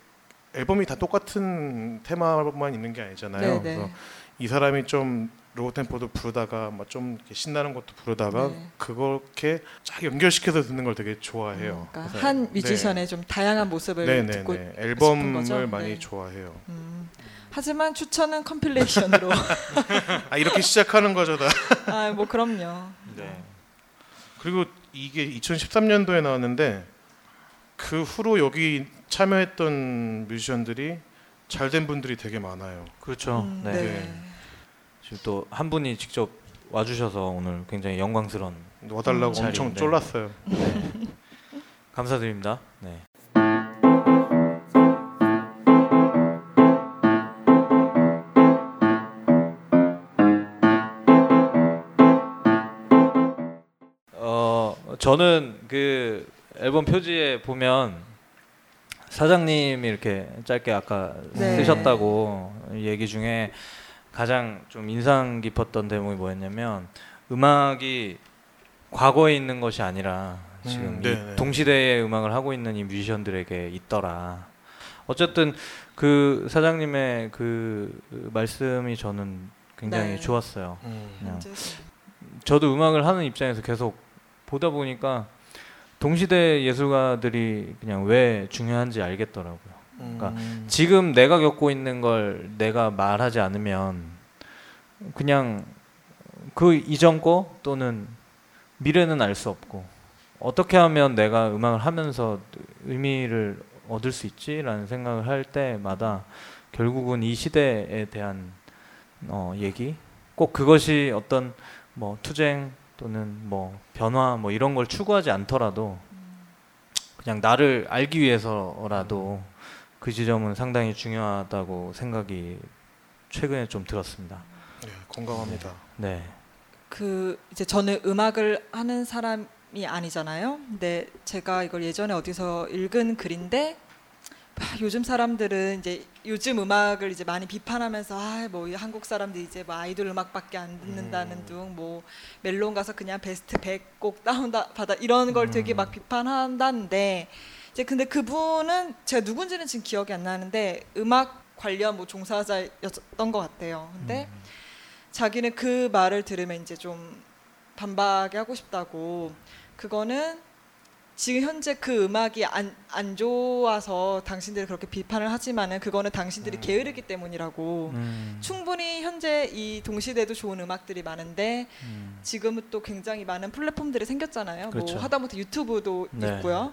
앨범이 다 똑같은 테마만 있는 게 아니잖아요. 네, 그래서 네. 이 사람이 좀 low 템포도 부르다가 막좀 신나는 것도 부르다가 네. 그렇게 쫙 연결시켜서 듣는 걸 되게 좋아해요. 그러니까 그래서 한 뮤지션의 좀 다양한 모습을 네, 네, 듣고 네. 앨범을 거죠? 많이 네. 좋아해요. 음. 하지만 추천은 컴필레이션으로. 아 이렇게 시작하는 거죠, 다. 아, 뭐 그럼요. 네. 그리고 이게 2013년도에 나왔는데 그 후로 여기 참여했던 뮤지션들이 잘된 분들이 되게 많아요. 그렇죠. 음, 네. 네. 지금 또 한 분이 직접 와주셔서 오늘 굉장히 영광스러운 와달라고 음, 엄청 자리인데. 쫄랐어요. 감사드립니다. 네. 어 저는 그 앨범 표지에 보면 사장님이 이렇게 짧게 아까 네. 쓰셨다고 얘기 중에 가장 좀 인상 깊었던 대목이 뭐였냐면 음악이 과거에 있는 것이 아니라 지금 음, 이 네네. 동시대의 음악을 하고 있는 이 뮤지션들에게 있더라. 어쨌든 그 사장님의 그 말씀이 저는 굉장히 네. 좋았어요. 음. 그냥 현재 저도 음악을 하는 입장에서 계속 보다 보니까 동시대 예술가들이 그냥 왜 중요한지 알겠더라고요. 그러니까 음. 지금 내가 겪고 있는 걸 내가 말하지 않으면 그냥 그 이전 거 또는 미래는 알 수 없고 어떻게 하면 내가 음악을 하면서 의미를 얻을 수 있지라는 생각을 할 때마다 결국은 이 시대에 대한 어, 얘기 꼭 그것이 어떤 뭐 투쟁 또는 뭐 변화 뭐 이런 걸 추구하지 않더라도 그냥 나를 알기 위해서라도 그 지점은 상당히 중요하다고 생각이 최근에 좀 들었습니다. 네, 공감합니다. 네. 그 이제 저는 음악을 하는 사람이 아니잖아요. 근데 제가 이걸 예전에 어디서 읽은 글인데 아, 요즘 사람들은 이제 요즘 음악을 이제 많이 비판하면서 아 뭐 한국 사람들이 이제 뭐 아이돌 음악밖에 안 듣는다는 둥 뭐 멜론 가서 그냥 베스트 100곡 다운 받아 이런 걸 되게 막 비판한다는데 이제 근데 그분은 제가 누군지는 지금 기억이 안 나는데 음악 관련 뭐 종사자였던 것 같아요. 근데 자기는 그 말을 들으면 이제 좀 반박이 하고 싶다고. 그거는 지금 현재 그 음악이 안, 안 좋아서 당신들이 그렇게 비판을 하지만은 그거는 당신들이 게으르기 때문이라고 음. 충분히 현재 이 동시대도 좋은 음악들이 많은데 음. 지금은 또 굉장히 많은 플랫폼들이 생겼잖아요. 그렇죠. 뭐 하다못해 유튜브도 네. 있고요.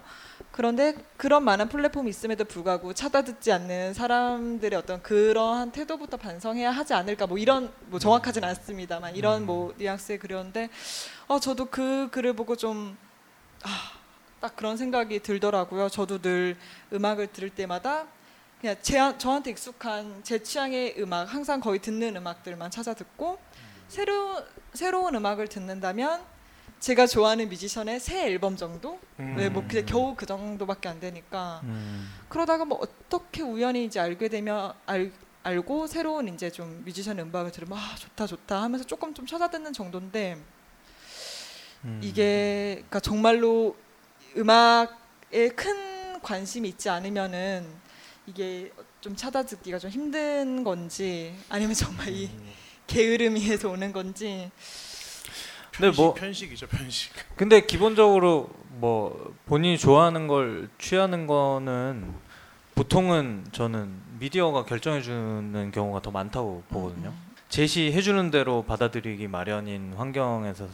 그런데 그런 많은 플랫폼이 있음에도 불구하고 찾아듣지 않는 사람들의 어떤 그러한 태도부터 반성해야 하지 않을까 뭐 이런 뭐 정확하진 않습니다만 이런 뭐 뉘앙스의 글이었는데 어 저도 그 글을 보고 좀 아, 딱 그런 생각이 들더라고요. 저도 늘 음악을 들을 때마다 그냥 제, 저한테 익숙한 제 취향의 음악 항상 거의 듣는 음악들만 찾아 듣고 새로 새로운 음악을 듣는다면 제가 좋아하는 뮤지션의 새 앨범 정도? 음. 네, 뭐 그냥 겨우 그 정도밖에 안 되니까 음. 그러다가 뭐 어떻게 우연히 이제 알게 되면 알, 알고 새로운 이제 좀 뮤지션 음악을 들으면 아 좋다 좋다 하면서 조금 좀 찾아 듣는 정도인데 음. 이게 그러니까 정말로 음악에 큰 관심이 있지 않으면은 이게 좀 찾아 듣기가 좀 힘든 건지 아니면 정말 이 음. 게으름이에서 오는 건지 근데 편식, 뭐- 편식이죠 편식. 근데 기본적으로 뭐 본인이 좋아하는 걸 취하는 거는 보통은 저는 미디어가 결정해 주는 경우가 더 많다고 보거든요. 제시해 주는 대로 받아들이기 마련인 환경에서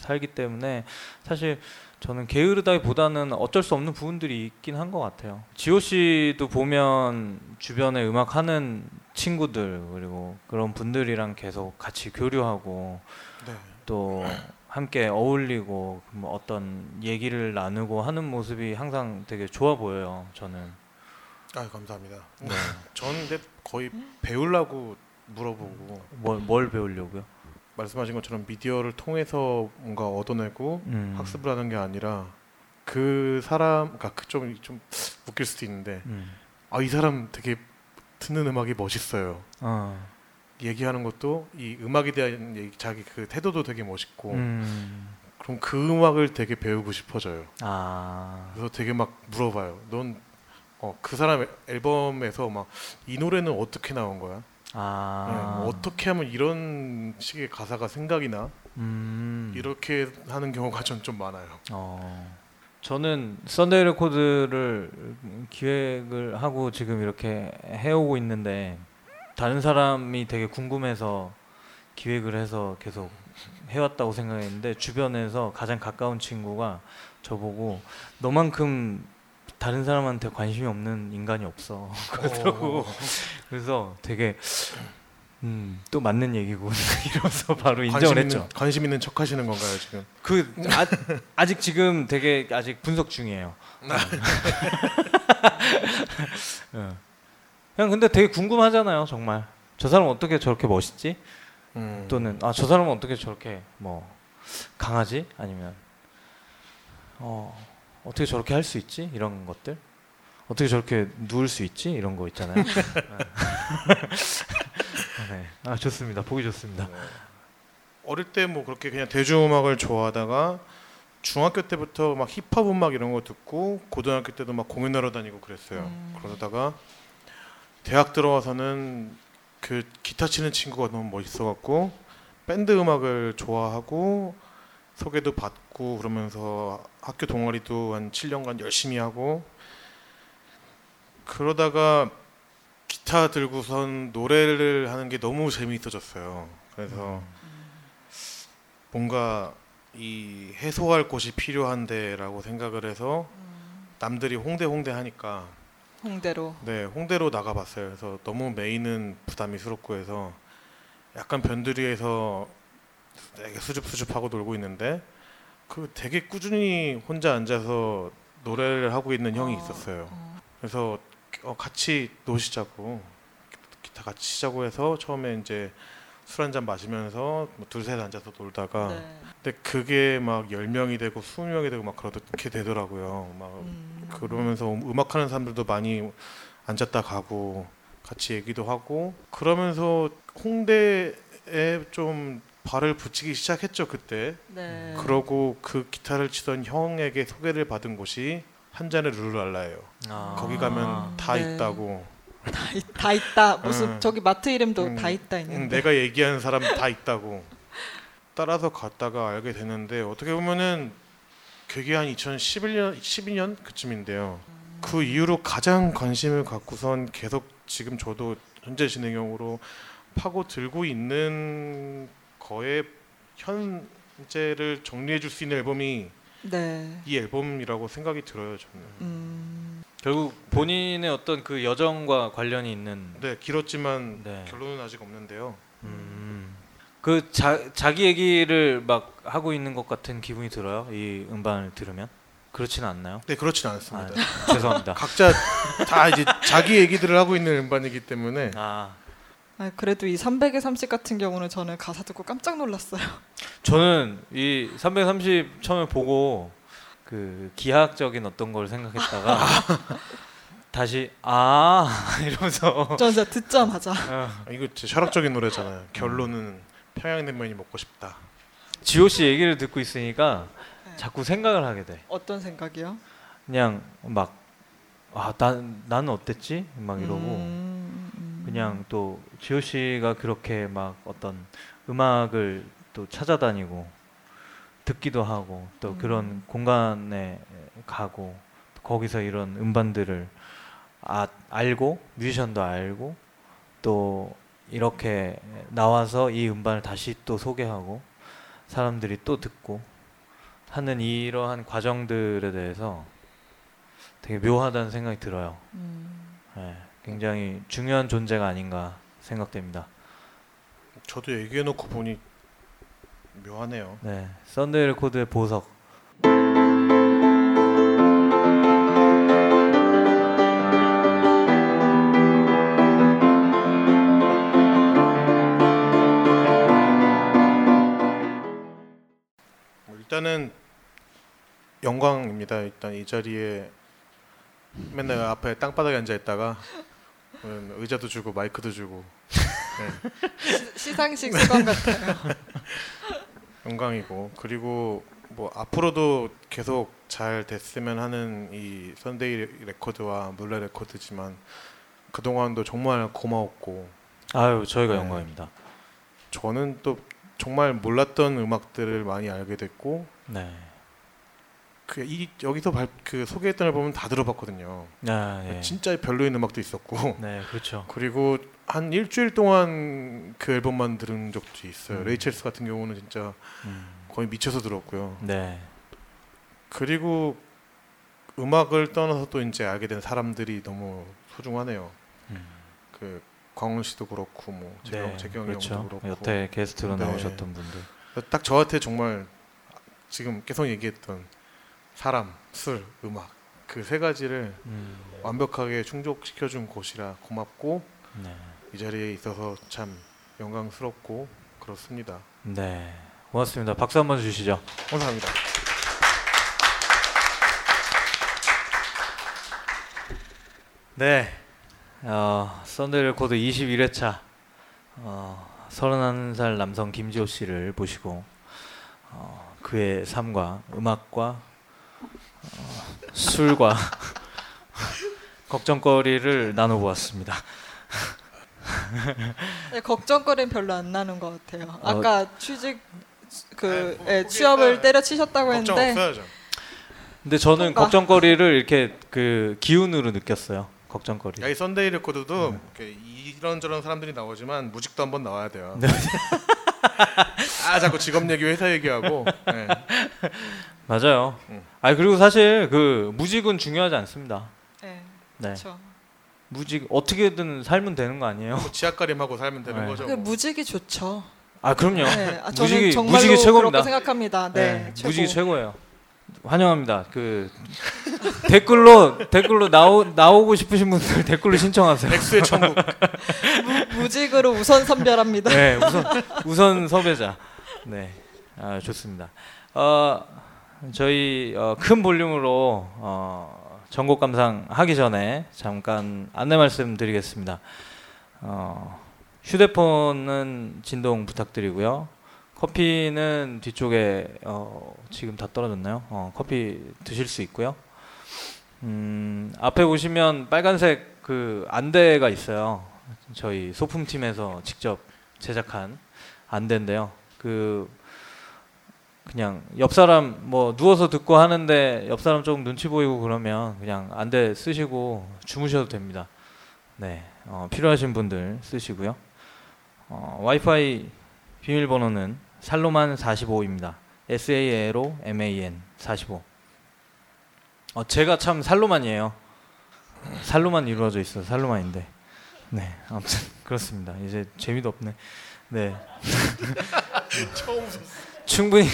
살기 때문에 사실 저는 게으르다기보다는 어쩔 수 없는 부분들이 있긴 한 것 같아요. 지호 씨도 보면 주변에 음악 하는 친구들 그리고 그런 분들이랑 계속 같이 교류하고 네. 또 함께 어울리고 뭐 어떤 얘기를 나누고 하는 모습이 항상 되게 좋아 보여요. 저는. 아 감사합니다. 네. 저는 거의 배우려고 물어보고 뭘, 뭘 배우려고요? 말씀하신 것처럼 미디어를 통해서 뭔가 얻어내고 음. 학습을 하는 게 아니라 그 사람, 그러니까 좀좀 좀 웃길 수도 있는데 음. 아이 사람 되게 듣는 음악이 멋있어요. 어. 얘기하는 것도 이 음악에 대한 얘기, 자기 그 태도도 되게 멋있고 음. 그럼 그 음악을 되게 배우고 싶어져요. 아. 그래서 되게 막 물어봐요. 넌 어, 그 사람 앨범에서 막 이 노래는 어떻게 나온 거야? 아. 네, 뭐 어떻게 하면 이런 식의 가사가 생각이 나? 음. 이렇게 하는 경우가 전 좀 많아요. 어. 저는 썬데이 레코드를 기획을 하고 지금 이렇게 해오고 있는데 다른 사람이 되게 궁금해서 기획을 해서 계속 해왔다고 생각했는데 주변에서 가장 가까운 친구가 저보고 너만큼 다른 사람한테 관심이 없는 인간이 없어 그러더라고 그래서 되게 음, 또 맞는 얘기고 이러면서 바로 인정을 관심 했죠. 있는, 관심 있는 척 하시는 건가요 지금? 그 아, 아직 지금 되게 아직 분석 중이에요. 어. 그냥 근데 되게 궁금하잖아요, 정말. 저 사람 어떻게 저렇게 멋있지? 음. 또는 아 저 사람은 어떻게 저렇게 뭐 강하지? 아니면 어 어떻게 저렇게 할 수 있지? 이런 것들. 어떻게 저렇게 누울 수 있지? 이런 거 있잖아요. 네. 아 좋습니다. 보기 좋습니다. 어릴 때 뭐 그렇게 그냥 대중음악을 좋아하다가 중학교 때부터 막 힙합 음악 이런 거 듣고 고등학교 때도 막 공연하러 다니고 그랬어요. 음. 그러다가 대학 들어와서는 그 기타 치는 친구가 너무 멋있어 갖고 밴드 음악을 좋아하고 소개도 받고 그러면서 학교 동아리도 한 7년간 열심히 하고 그러다가 기타 들고선 노래를 하는 게 너무 재미있어졌어요. 그래서 뭔가 이 해소할 곳이 필요한데라고 생각을 해서 남들이 홍대 홍대 하니까 홍대로. 네 홍대로 나가봤어요. 그래서 너무 메인은 부담이 스럽고 해서 약간 변두리에서 수줍수줍하고 놀고 있는데 그 되게 꾸준히 혼자 앉아서 노래를 하고 있는 형이 어, 있었어요. 어. 그래서 어, 같이 노시자고 기타 같이 치자고 해서 처음에 이제 술 한 잔 마시면서 뭐 둘셋 앉아서 놀다가 네. 근데 그게 막 10명이 되고 20명이 되고 막 그렇게 되더라고요. 막 음. 그러면서 음악하는 사람들도 많이 앉았다 가고 같이 얘기도 하고 그러면서 홍대에 좀 발을 붙이기 시작했죠 그때. 네. 그러고 그 기타를 치던 형에게 소개를 받은 곳이 한 잔의 룰랄라예요. 아. 거기 가면 다 네. 있다고. 다, 있- 다 있다. 무슨 음. 저기 마트 이름도 음, 다 있다 응, 있는데. 내가 얘기하는 사람 다 있다고 따라서 갔다가 알게 되는데 어떻게 보면은 그게 한 2011년 12년 그쯤인데요. 그 이후로 가장 관심을 갖고선 계속 지금 저도 현재 진행형으로 파고 들고 있는 거에 현재를 정리해 줄 수 있는 앨범이 네. 이 앨범이라고 생각이 들어요 저는. 음. 결국 본인의 어떤 그 여정과 관련이 있는 네 길었지만 네. 결론은 아직 없는데요. 음. 그 자, 자기 얘기를 막 하고 있는 것 같은 기분이 들어요. 이 음반을 들으면 그렇지는 않나요? 네 그렇진 아, 않습니다. 죄송합니다. 각자 다 이제 자기 얘기들을 하고 있는 음반이기 때문에 아, 아, 그래도 이 300의 30 같은 경우는 저는 가사 듣고 깜짝 놀랐어요. 저는 이 330 처음에 보고 그 기하학적인 어떤 걸 생각했다가 다시 아 이러면서 저 진짜 듣자마자 어, 아, 이거 진짜 철학적인 노래잖아요. 결론은 평양냉면이 먹고 싶다. 지호 씨 얘기를 듣고 있으니까 네. 자꾸 생각을 하게 돼. 어떤 생각이요? 그냥 막 아, 난 나는 어땠지? 막 이러고 음, 음. 그냥 또 지호 씨가 그렇게 막 어떤 음악을 또 찾아다니고 듣기도 하고 또 음. 그런 공간에 가고 거기서 이런 음반들을 아, 알고 뮤지션도 알고 또 이렇게 나와서 이 음반을 다시 또 소개하고 사람들이 또 듣고 하는 이러한 과정들에 대해서 되게 묘하다는 생각이 들어요. 음, 네, 굉장히 중요한 존재가 아닌가 생각됩니다. 저도 얘기해 놓고 보니 묘하네요. 네, 썬데이 레코드의 보석. 뭐 일단은 영광입니다. 일단 이 자리에 맨날 앞에 땅바닥에 앉아 있다가 음, 의자도 주고 마이크도 주고 시상식 수건 같아요. 영광이고 그리고 뭐 앞으로도 계속 잘 됐으면 하는 이 선데이 레코드와 물레 레코드지만 그 동안도 정말 고마웠고 아유, 저희가 네. 영광입니다. 저는 또 정말 몰랐던 음악들을 많이 알게 됐고 네. 그 이 여기서 발, 그 소개했던 앨범은 다 들어봤거든요. 아, 예. 진짜 별로인 음악도 있었고 네, 그렇죠. 그리고 한 일주일 동안 그 앨범만 들은 적도 있어요. 음. 레이첼스 같은 경우는 진짜 음, 거의 미쳐서 들었고요. 네. 그리고 음악을 떠나서 또 이제 알게 된 사람들이 너무 소중하네요. 음. 그 광훈 씨도 그렇고 뭐 재경, 재경이 그렇죠. 형도 그렇고 여태 게스트로 네. 나오셨던 분들. 딱 저한테 정말 지금 계속 얘기했던 사람, 술, 음악 그 세 가지를 음, 완벽하게 충족시켜준 곳이라 고맙고 네. 이 자리에 있어서 참 영광스럽고 그렇습니다. 네. 고맙습니다. 박수 한번 주시죠. 감사합니다. 네. 어, 썬데이 레코드 21회차 어, 31살 남성 김지호 씨를 모시고 어, 그의 삶과 음악과 어, 술과 걱정거리를 나눠보았습니다. 네, 걱정거리는 별로 안 나는 것 같아요. 어, 아까 취직 그 뭐, 예, 거기에다 취업을 때려치셨다고 걱정 했는데 없어야죠. 근데 저는 통과. 걱정거리를 이렇게 그 기운으로 느꼈어요. 걱정거리. 야, 이 썬데이 레코드도 네. 이렇게 이런저런 사람들이 나오지만 무직도 한번 나와야 돼요. 네. 아 자꾸 직업 얘기, 회사 얘기하고. 네. 맞아요. 음. 아 그리고 사실 그 무직은 중요하지 않습니다. 네, 네. 그렇죠. 무직 어떻게든 살면 되는 거 아니에요? 뭐 지 앞가림하고 살면 되는 네. 거죠. 그 뭐. 무직이 좋죠. 아 그럼요. 네, 아, 저는 무직이 정말로 무직이 최고입니다. 그렇게 생각합니다. 네, 최고. 무직이 최고예요. 환영합니다. 그 댓글로 댓글로 나오 나오고 싶으신 분들 댓글로 신청하세요. 백수의 천국. 무직으로 우선 선별합니다. 네, 우선 우선 섭외자. 네, 아, 좋습니다. 어, 저희 어, 큰 볼륨으로 어, 전곡 감상 하기 전에 잠깐 안내 말씀드리겠습니다. 어, 휴대폰은 진동 부탁드리고요. 커피는 뒤쪽에 어, 지금 다 떨어졌나요? 어, 커피 드실 수 있고요. 음, 앞에 보시면 빨간색 그 안대가 있어요. 저희 소품팀에서 직접 제작한 안대인데요. 그 그냥 옆 사람 뭐 누워서 듣고 하는데 옆 사람 조금 눈치 보이고 그러면 그냥 안대 쓰시고 주무셔도 됩니다. 네, 어, 필요하신 분들 쓰시고요. 어, 와이파이 비밀번호는 살로만 45입니다. S A L O M A N 45. 어, 제가 참 살로만이에요. 살로만 이루어져 있어. 살로만인데. 네, 아무튼 그렇습니다. 이제 재미도 없네. 네. 처음. 충분히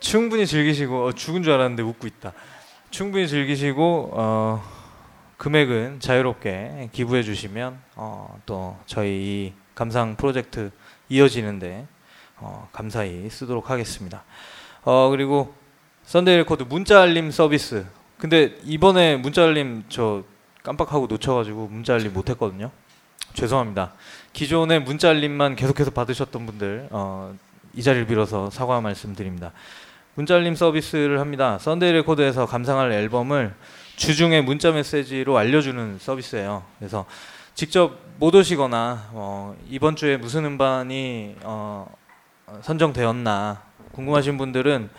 충분히 즐기시고 어, 죽은 줄 알았는데 웃고 있다. 충분히 즐기시고 어, 금액은 자유롭게 기부해 주시면 어, 또 저희 이 감상 프로젝트 이어지는데 어, 감사히 쓰도록 하겠습니다. 어, 그리고 썬데이 레코드 문자 알림 서비스. 근데 이번에 문자 알림 저 깜빡하고 놓쳐가지고 문자 알림 못했거든요. 죄송합니다. 기존에 문자 알림만 계속해서 받으셨던 분들 어, 이 자리를 빌어서 사과 말씀드립니다. 문자 알림 서비스를 합니다. 썬데이 레코드에서 감상할 앨범을 주중에 문자 메시지로 알려주는 서비스예요. 그래서 직접 못 오시거나 어, 이번 주에 무슨 음반이 어, 어, 선정되었나 궁금하신 분들은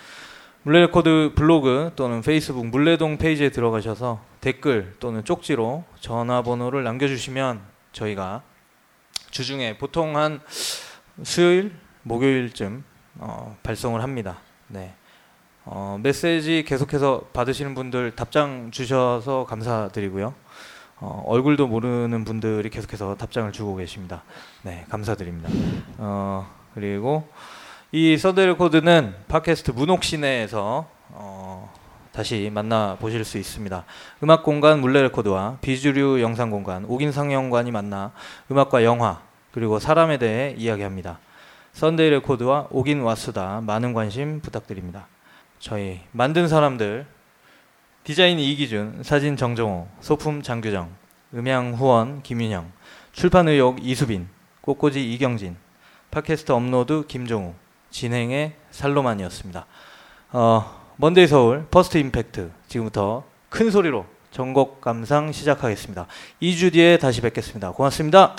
물레레코드 블로그 또는 페이스북 물레동 페이지에 들어가셔서 댓글 또는 쪽지로 전화번호를 남겨주시면 저희가 주중에 보통 한 수요일 목요일쯤 어, 발송을 합니다. 네. 어, 메시지 계속해서 받으시는 분들 답장 주셔서 감사드리고요. 어, 얼굴도 모르는 분들이 계속해서 답장을 주고 계십니다. 네, 감사드립니다. 어, 그리고 이 썬데이 레코드는 팟캐스트 문옥씨네에서 어, 다시 만나 보실 수 있습니다. 음악 공간 물레 레코드와 비주류 영상 공간 옥인 상영관이 만나 음악과 영화 그리고 사람에 대해 이야기합니다. 썬데이 레코드와 옥인 와수다 많은 관심 부탁드립니다. 저희 만든 사람들 디자인 이기준, 사진 정정호, 소품 장규정, 음향 후원 김윤형, 출판 의혹 이수빈, 꽃꽂이 이경진, 팟캐스트 업로드 김종우, 진행의 살로만이었습니다. 어, 먼데이 서울 First Impact 지금부터 큰 소리로 전곡 감상 시작하겠습니다. 2주 뒤에 다시 뵙겠습니다. 고맙습니다.